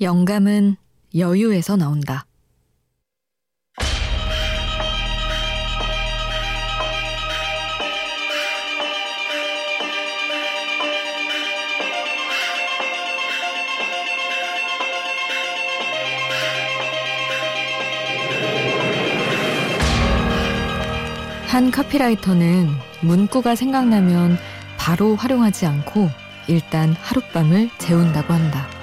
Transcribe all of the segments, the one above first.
영감은 여유에서 나온다. 한 카피라이터는 문구가 생각나면 바로 활용하지 않고 일단 하룻밤을 재운다고 한다.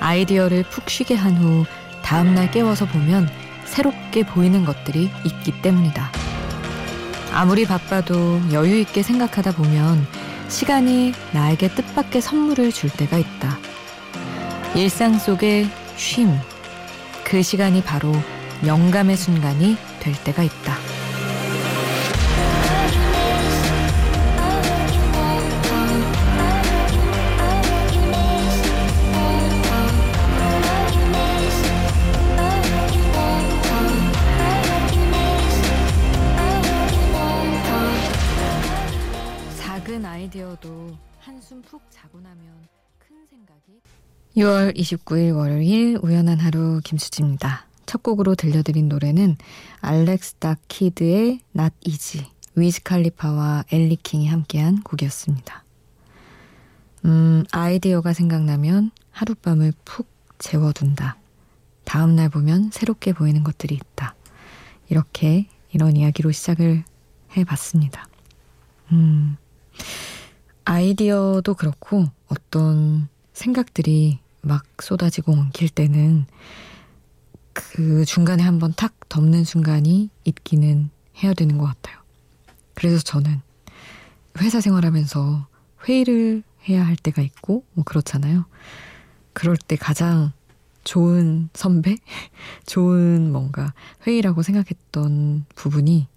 아이디어를 푹 쉬게 한 후 다음날 깨워서 보면 새롭게 보이는 것들이 있기 때문이다. 아무리 바빠도 여유 있게 생각하다 보면 시간이 나에게 뜻밖의 선물을 줄 때가 있다. 일상 속의 쉼. 그 시간이 바로 영감의 순간이 될 때가 있다. 한숨 푹 자고 나면 큰 생각이 6월 29일 월요일 우연한 하루 김수지입니다. 첫 곡으로 들려드린 노래는 알렉스 다 키드의 Not Easy 위즈 칼리파와 엘리 킹이 함께한 곡이었습니다. 음, 아이디어가 생각나면 하룻밤을 푹 재워둔다. 다음날 보면 새롭게 보이는 것들이 있다. 이렇게 이런 이야기로 시작을 해봤습니다. 음, 아이디어도 그렇고 어떤 생각들이 막 쏟아지고 엉킬 때는 그 중간에 한번 탁 덮는 순간이 있기는 해야 되는 것 같아요. 그래서 저는 회사 생활하면서 회의를 해야 할 때가 있고 뭐 그렇잖아요. 그럴 때 가장 좋은 선배? 좋은 뭔가 회의라고 생각했던 부분이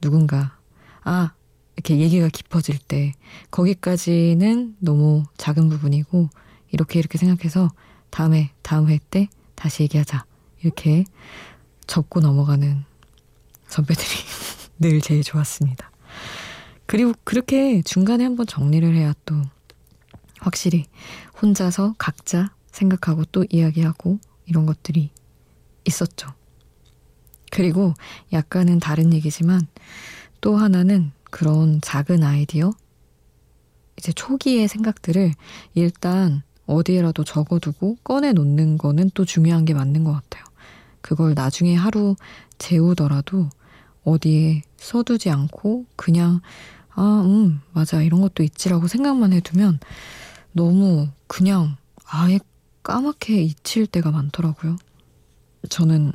누군가 아 이렇게 얘기가 깊어질 때 거기까지는 너무 작은 부분이고 이렇게 이렇게 생각해서 다음에 다음 회 때 다시 얘기하자 이렇게 접고 넘어가는 선배들이 늘 제일 좋았습니다. 그리고 그렇게 중간에 한번 정리를 해야 또 확실히 혼자서 각자 생각하고 또 이야기하고 이런 것들이 있었죠. 그리고 약간은 다른 얘기지만 또 하나는 그런 작은 아이디어? 이제 초기의 생각들을 일단 어디에라도 적어두고 꺼내 놓는 거는 또 중요한 게 맞는 것 같아요. 그걸 나중에 하루 재우더라도 어디에 써두지 않고 그냥 아, 음, 맞아. 이런 것도 있지라고 생각만 해두면 너무 그냥 아예 까맣게 잊힐 때가 많더라고요. 저는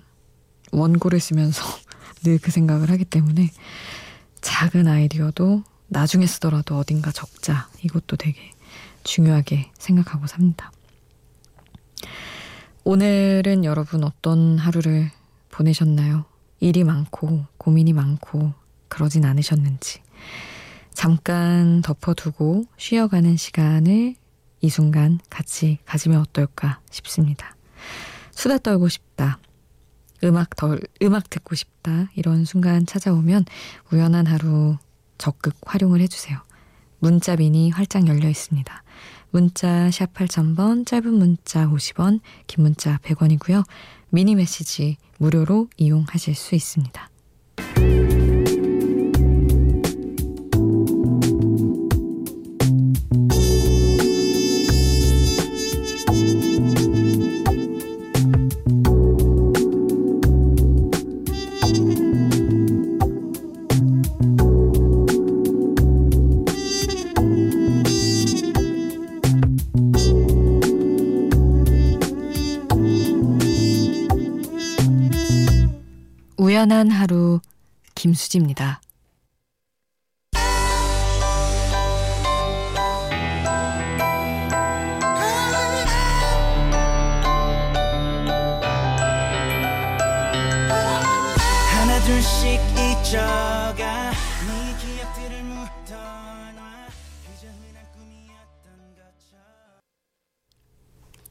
원고를 쓰면서 늘 그 생각을 하기 때문에 작은 아이디어도 나중에 쓰더라도 어딘가 적자. 이것도 되게 중요하게 생각하고 삽니다. 오늘은 여러분 어떤 하루를 보내셨나요? 일이 많고 고민이 많고 그러진 않으셨는지. 잠깐 덮어두고 쉬어가는 시간을 이 순간 같이 가지면 어떨까 싶습니다. 수다 떨고 싶다. 음악 덜, 음악 듣고 싶다. 이런 순간 찾아오면 우연한 하루 적극 활용을 해주세요. 문자 미니 활짝 열려 있습니다. 문자 샵 8000번, 짧은 문자 50원, 긴 문자 100원이고요. 미니 메시지 무료로 이용하실 수 있습니다. 우연한 하루 김수지입니다. 둘씩 잊혀가 네 기억들을 묻어놔 그저 흔한 꿈이었던 것처럼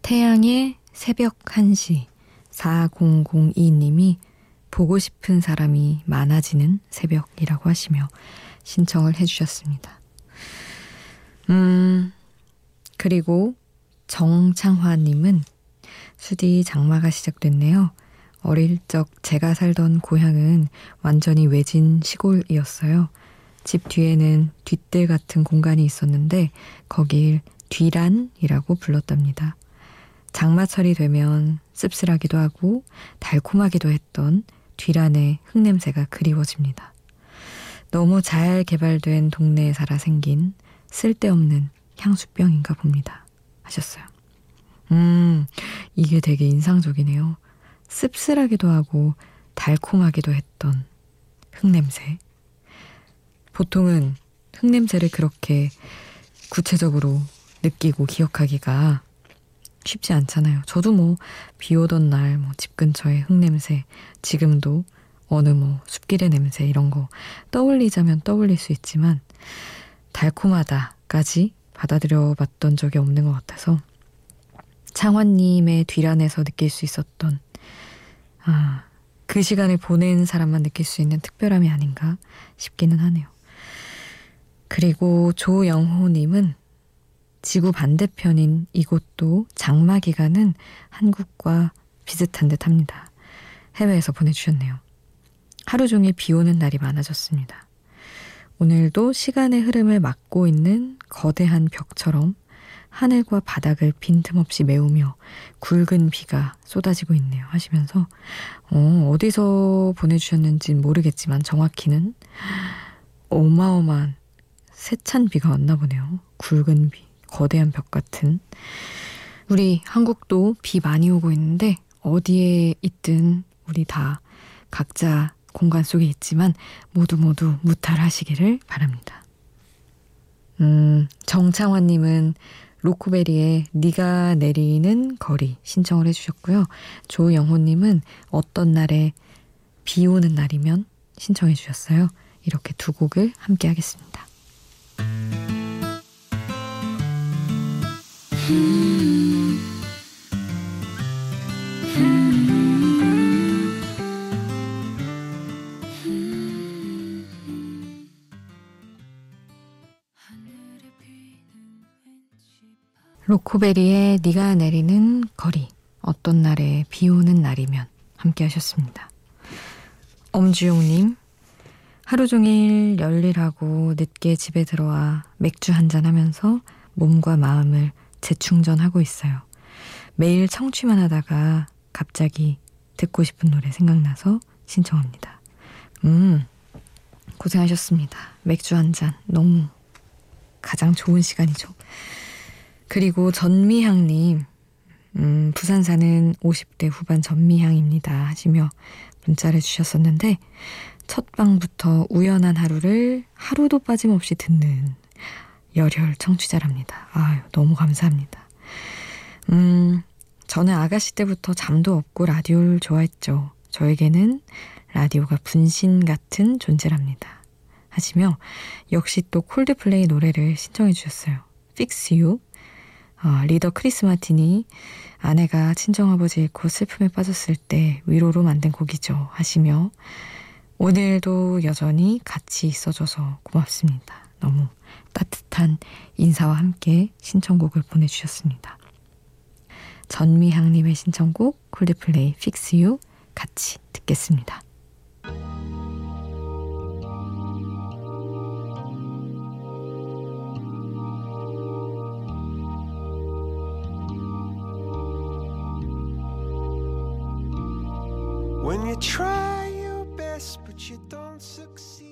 태양의 새벽 1시 4002님이 보고 싶은 사람이 많아지는 새벽이라고 하시며 신청을 해주셨습니다. 음, 그리고 정창화님은 수디 장마가 시작됐네요. 어릴 적 제가 살던 고향은 완전히 외진 시골이었어요. 집 뒤에는 뒷뜰 같은 공간이 있었는데 거길 뒤란이라고 불렀답니다. 장마철이 되면 씁쓸하기도 하고 달콤하기도 했던 뒤란의 흙냄새가 그리워집니다. 너무 잘 개발된 동네에 살아 생긴 쓸데없는 향수병인가 봅니다. 하셨어요. 음, 이게 되게 인상적이네요. 씁쓸하기도 하고 달콤하기도 했던 흙냄새. 보통은 흙냄새를 그렇게 구체적으로 느끼고 기억하기가 쉽지 않잖아요. 저도 뭐 비 오던 날 뭐 집 근처에 흙냄새, 지금도 어느 뭐 숲길의 냄새 이런 거 떠올리자면 떠올릴 수 있지만 달콤하다까지 받아들여 봤던 적이 없는 것 같아서 창환님의 뒤란에서 느낄 수 있었던 아, 그 시간을 보낸 사람만 느낄 수 있는 특별함이 아닌가 싶기는 하네요. 그리고 조영호님은 지구 반대편인 이곳도 장마 기간은 한국과 비슷한 듯 합니다. 해외에서 보내주셨네요. 하루 종일 비 오는 날이 많아졌습니다. 오늘도 시간의 흐름을 막고 있는 거대한 벽처럼 하늘과 바닥을 빈틈없이 메우며 굵은 비가 쏟아지고 있네요. 하시면서, 어, 어디서 보내주셨는지 모르겠지만 정확히는 어마어마한 세찬 비가 왔나 보네요. 굵은 비, 거대한 벽 같은. 우리 한국도 비 많이 오고 있는데 어디에 있든 우리 다 각자 공간 속에 있지만 모두 모두 무탈하시기를 바랍니다. 음, 정창환님은 로코베리의 네가 내리는 거리 신청을 해주셨고요. 조영호님은 어떤 날에 비 오는 날이면 신청해 주셨어요. 이렇게 두 곡을 함께 하겠습니다. 로코베리의 네가 내리는 거리 어떤 날에 비 오는 날이면 함께 하셨습니다. 엄주용님 하루 종일 열일하고 늦게 집에 들어와 맥주 한잔 하면서 몸과 마음을 재충전하고 있어요. 매일 청취만 하다가 갑자기 듣고 싶은 노래 생각나서 신청합니다. 음, 고생하셨습니다. 맥주 한 잔 너무 가장 좋은 시간이죠. 그리고 전미향님, 음, 부산 사는 50대 후반 전미향입니다. 하시며 문자를 주셨었는데, 첫 방부터 우연한 하루를 하루도 빠짐없이 듣는 열혈 청취자랍니다. 아유, 너무 감사합니다. 음, 저는 아가씨 때부터 잠도 없고 라디오를 좋아했죠. 저에게는 라디오가 분신 같은 존재랍니다. 하시며 역시 또 콜드플레이 노래를 신청해 주셨어요. Fix You 어, 리더 크리스 마틴이 아내가 친정아버지 잃고 슬픔에 빠졌을 때 위로로 만든 곡이죠 하시며 오늘도 여전히 같이 있어줘서 고맙습니다. 너무 따뜻한 인사와 함께 신청곡을 보내주셨습니다. 전미향님의 신청곡 콜드플레이 Fix You 같이 듣겠습니다. When you try your best, but you don't succeed.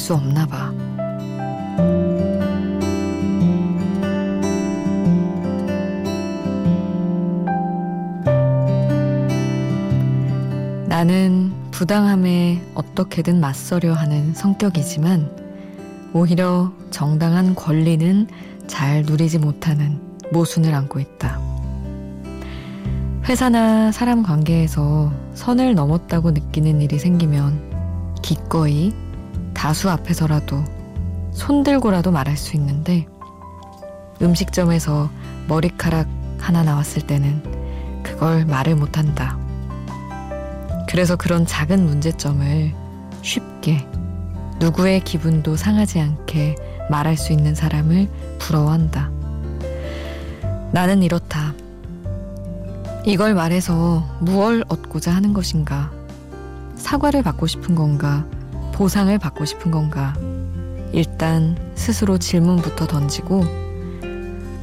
수 없나 봐. 나는 부당함에 어떻게든 맞서려 하는 성격이지만 오히려 정당한 권리는 잘 누리지 못하는 모순을 안고 있다. 회사나 사람 관계에서 선을 넘었다고 느끼는 일이 생기면 기꺼이 다수 앞에서라도 손들고라도 말할 수 있는데 음식점에서 머리카락 하나 나왔을 때는 그걸 말을 못한다. 그래서 그런 작은 문제점을 쉽게 누구의 기분도 상하지 않게 말할 수 있는 사람을 부러워한다. 나는 이렇다. 이걸 말해서 무얼 얻고자 하는 것인가? 사과를 받고 싶은 건가? 보상을 받고 싶은 건가? 일단 스스로 질문부터 던지고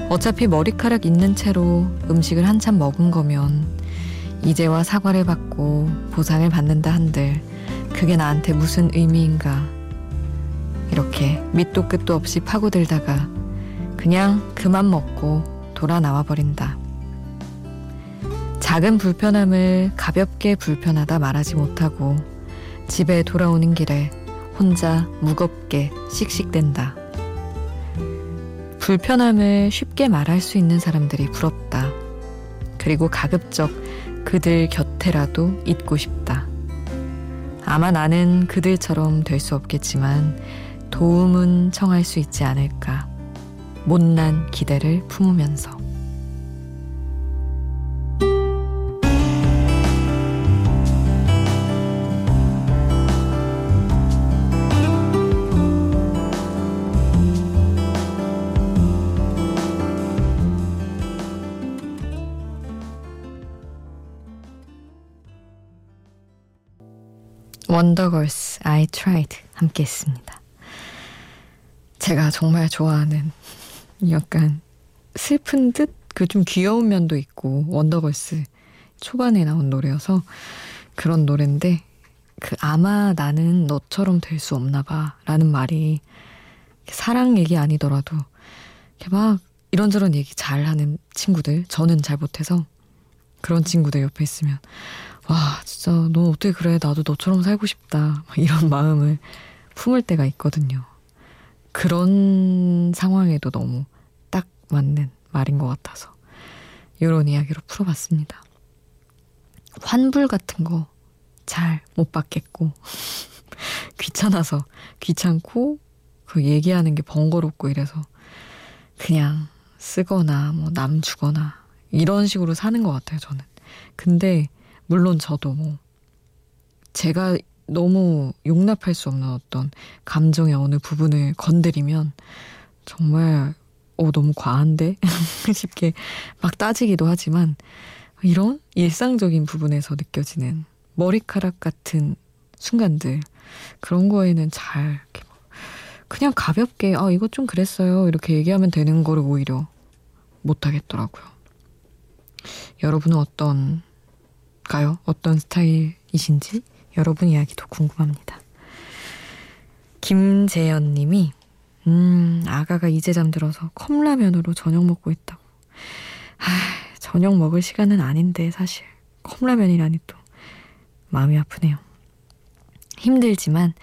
어차피 머리카락 있는 채로 음식을 한참 먹은 거면 이제와 사과를 받고 보상을 받는다 한들 그게 나한테 무슨 의미인가 이렇게 밑도 끝도 없이 파고들다가 그냥 그만 먹고 돌아 나와 버린다. 작은 불편함을 가볍게 불편하다 말하지 못하고 집에 돌아오는 길에 혼자 무겁게 씩씩댄다. 불편함을 쉽게 말할 수 있는 사람들이 부럽다. 그리고 가급적 그들 곁에라도 있고 싶다. 아마 나는 그들처럼 될 수 없겠지만 도움은 청할 수 있지 않을까. 못난 기대를 품으면서. 원더걸스 I Tried 함께 했습니다. 제가 정말 좋아하는 약간 슬픈 듯 그 좀 귀여운 면도 있고 원더걸스 초반에 나온 노래여서 그런 노래인데 그 아마 나는 너처럼 될 수 없나 봐라는 말이 사랑 얘기 아니더라도 이렇게 막 이런저런 얘기 잘 하는 친구들 저는 잘 못해서 그런 친구들 옆에 있으면 와, 진짜 너 어떻게 그래? 나도 너처럼 살고 싶다. 이런 마음을 품을 때가 있거든요. 그런 상황에도 너무 딱 맞는 말인 것 같아서 이런 이야기로 풀어봤습니다. 환불 같은 거 잘 못 받겠고 귀찮아서 귀찮고 그 얘기하는 게 번거롭고 이래서 그냥 쓰거나 뭐 남 주거나 이런 식으로 사는 것 같아요 저는. 근데 물론 저도 뭐 제가 너무 용납할 수 없는 어떤 감정의 어느 부분을 건드리면 정말 어 너무 과한데 쉽게 막 따지기도 하지만 이런 일상적인 부분에서 느껴지는 머리카락 같은 순간들 그런 거에는 잘 그냥 가볍게 아 이거 좀 그랬어요 이렇게 얘기하면 되는 거를 오히려 못 하겠더라고요. 여러분은 어떤 가요? 어떤 스타일이신지 여러분 이야기도 궁금합니다. 김재현 님이 음, 아가가 이제 잠들어서 컵라면으로 저녁 먹고 있다고. 아, 저녁 먹을 시간은 아닌데 사실 컵라면이라니 또 마음이 아프네요. 힘들지만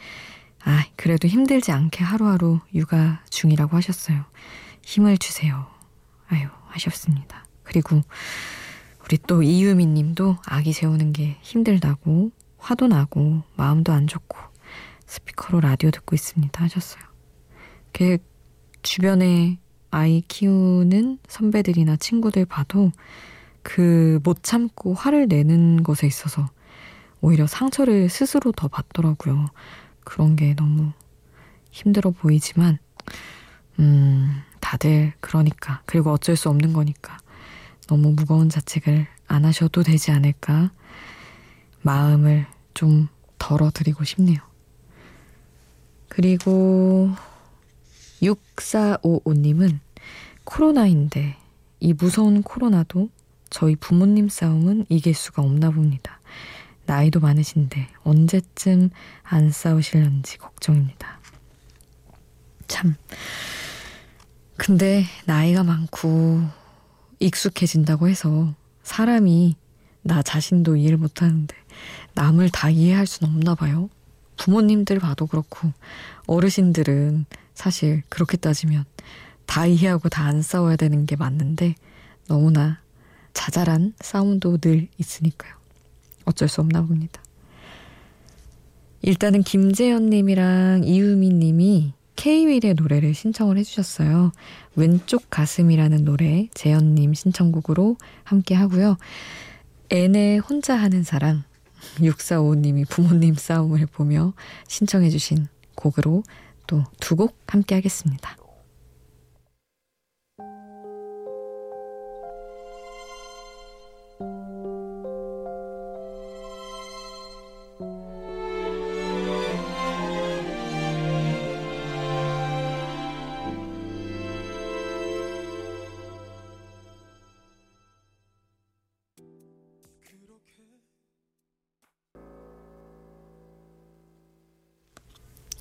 아, 그래도 힘들지 않게 하루하루 육아 중이라고 하셨어요. 힘을 주세요. 아유, 하셨습니다. 그리고 우리 또 이유미 님도 아기 재우는 게 힘들다고 화도 나고 마음도 안 좋고 스피커로 라디오 듣고 있습니다 하셨어요. 그 주변에 아이 키우는 선배들이나 친구들 봐도 그 못 참고 화를 내는 것에 있어서 오히려 상처를 스스로 더 받더라고요. 그런 게 너무 힘들어 보이지만, 음, 다들 그러니까. 그리고 어쩔 수 없는 거니까. 너무 무거운 자책을 안 하셔도 되지 않을까 마음을 좀 덜어드리고 싶네요. 그리고 6455님은 코로나인데 이 무서운 코로나도 저희 부모님 싸움은 이길 수가 없나 봅니다. 나이도 많으신데 언제쯤 안 싸우실런지 걱정입니다. 참. 근데 나이가 많고 익숙해진다고 해서 사람이 나 자신도 이해를 못하는데 남을 다 이해할 순 없나 봐요. 부모님들 봐도 그렇고 어르신들은 사실 그렇게 따지면 다 이해하고 다 안 싸워야 되는 게 맞는데 너무나 자잘한 싸움도 늘 있으니까요. 어쩔 수 없나 봅니다. 일단은 김재현 님이랑 이유미 님이 케이윌의 노래를 신청을 해주셨어요. 왼쪽 가슴이라는 노래 재현 님 신청곡으로 함께 하고요. 애네 혼자 하는 사랑 6455님이 부모님 싸움을 보며 신청해주신 곡으로 또 두 곡 함께 하겠습니다.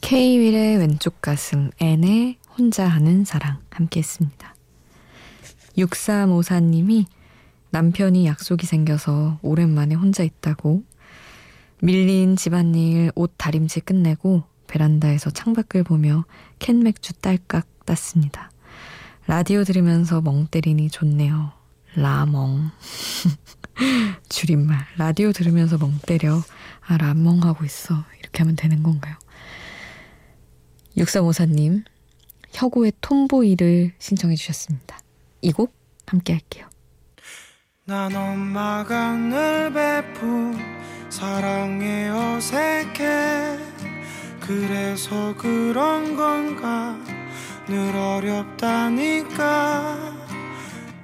케이윌의 왼쪽 가슴, 앤의 혼자 하는 사랑 함께 했습니다. 6354님이 남편이 약속이 생겨서 오랜만에 혼자 있다고 밀린 집안일 옷 다림질 끝내고 베란다에서 창밖을 보며 캔 맥주 딸깍 땄습니다. 라디오 들으면서 멍 때리니 좋네요. 라멍. 줄임말. 라디오 들으면서 멍 때려. 아, 라멍 하고 있어. 이렇게 하면 되는 건가요? 6354님, 혁오의 톰보이를 신청해 주셨습니다. 이 곡 함께 할게요. 난 엄마가 늘 베푼 사랑에 어색해 그래서 그런 건가 늘 어렵다니까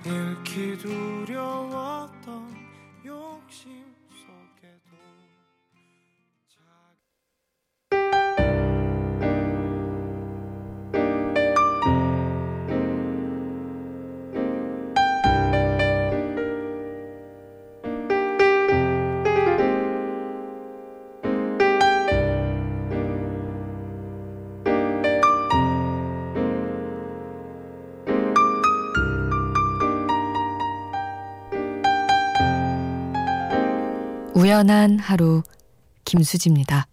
잃기 두려웠 우연한 하루 김수지입니다.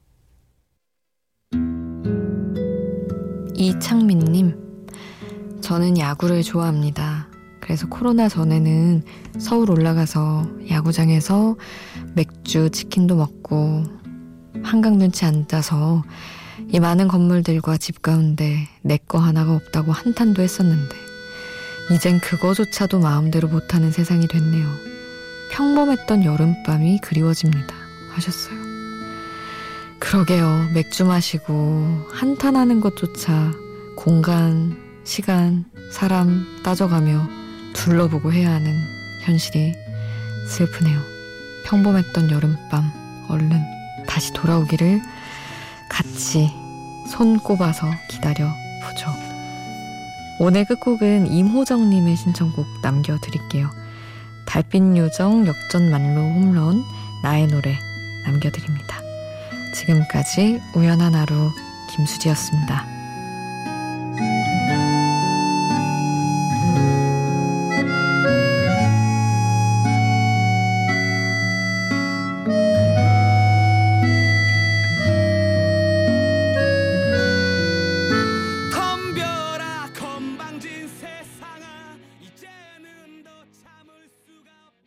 이창민님, 저는 야구를 좋아합니다. 그래서 코로나 전에는 서울 올라가서 야구장에서 맥주, 치킨도 먹고 한강 눈치 앉아서 이 많은 건물들과 집 가운데 내 거 하나가 없다고 한탄도 했었는데 이젠 그거조차도 마음대로 못하는 세상이 됐네요. 평범했던 여름밤이 그리워집니다. 하셨어요. 그러게요. 맥주 마시고 한탄하는 것조차 공간, 시간, 사람 따져가며 둘러보고 해야 하는 현실이 슬프네요. 평범했던 여름밤 얼른 다시 돌아오기를 같이 손 꼽아서 기다려 보죠. 오늘 끝곡은 임호정님의 신청곡 남겨드릴게요. 달빛 요정 역전 만로 홈런 나의 노래 남겨드립니다. 지금까지 우연한 하루 김수지였습니다.